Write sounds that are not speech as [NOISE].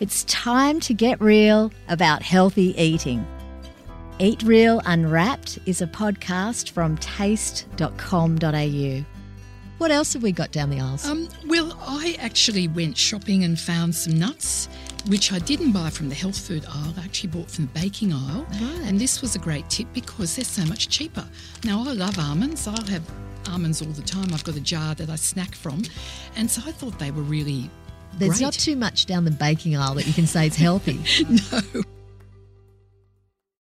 It's time to get real about healthy eating. Eat Real Unwrapped is a podcast from taste.com.au. What else have we got down the aisles? Um, well, I actually went shopping and found some nuts, which I didn't buy from the health food aisle. I actually bought from the baking aisle. Right. And this was a great tip because they're so much cheaper. Now, I love almonds. I'll have almonds all the time. I've got a jar that I snack from. And so I thought they were really There's great. not too much down the baking aisle that you can say is healthy. [LAUGHS] no.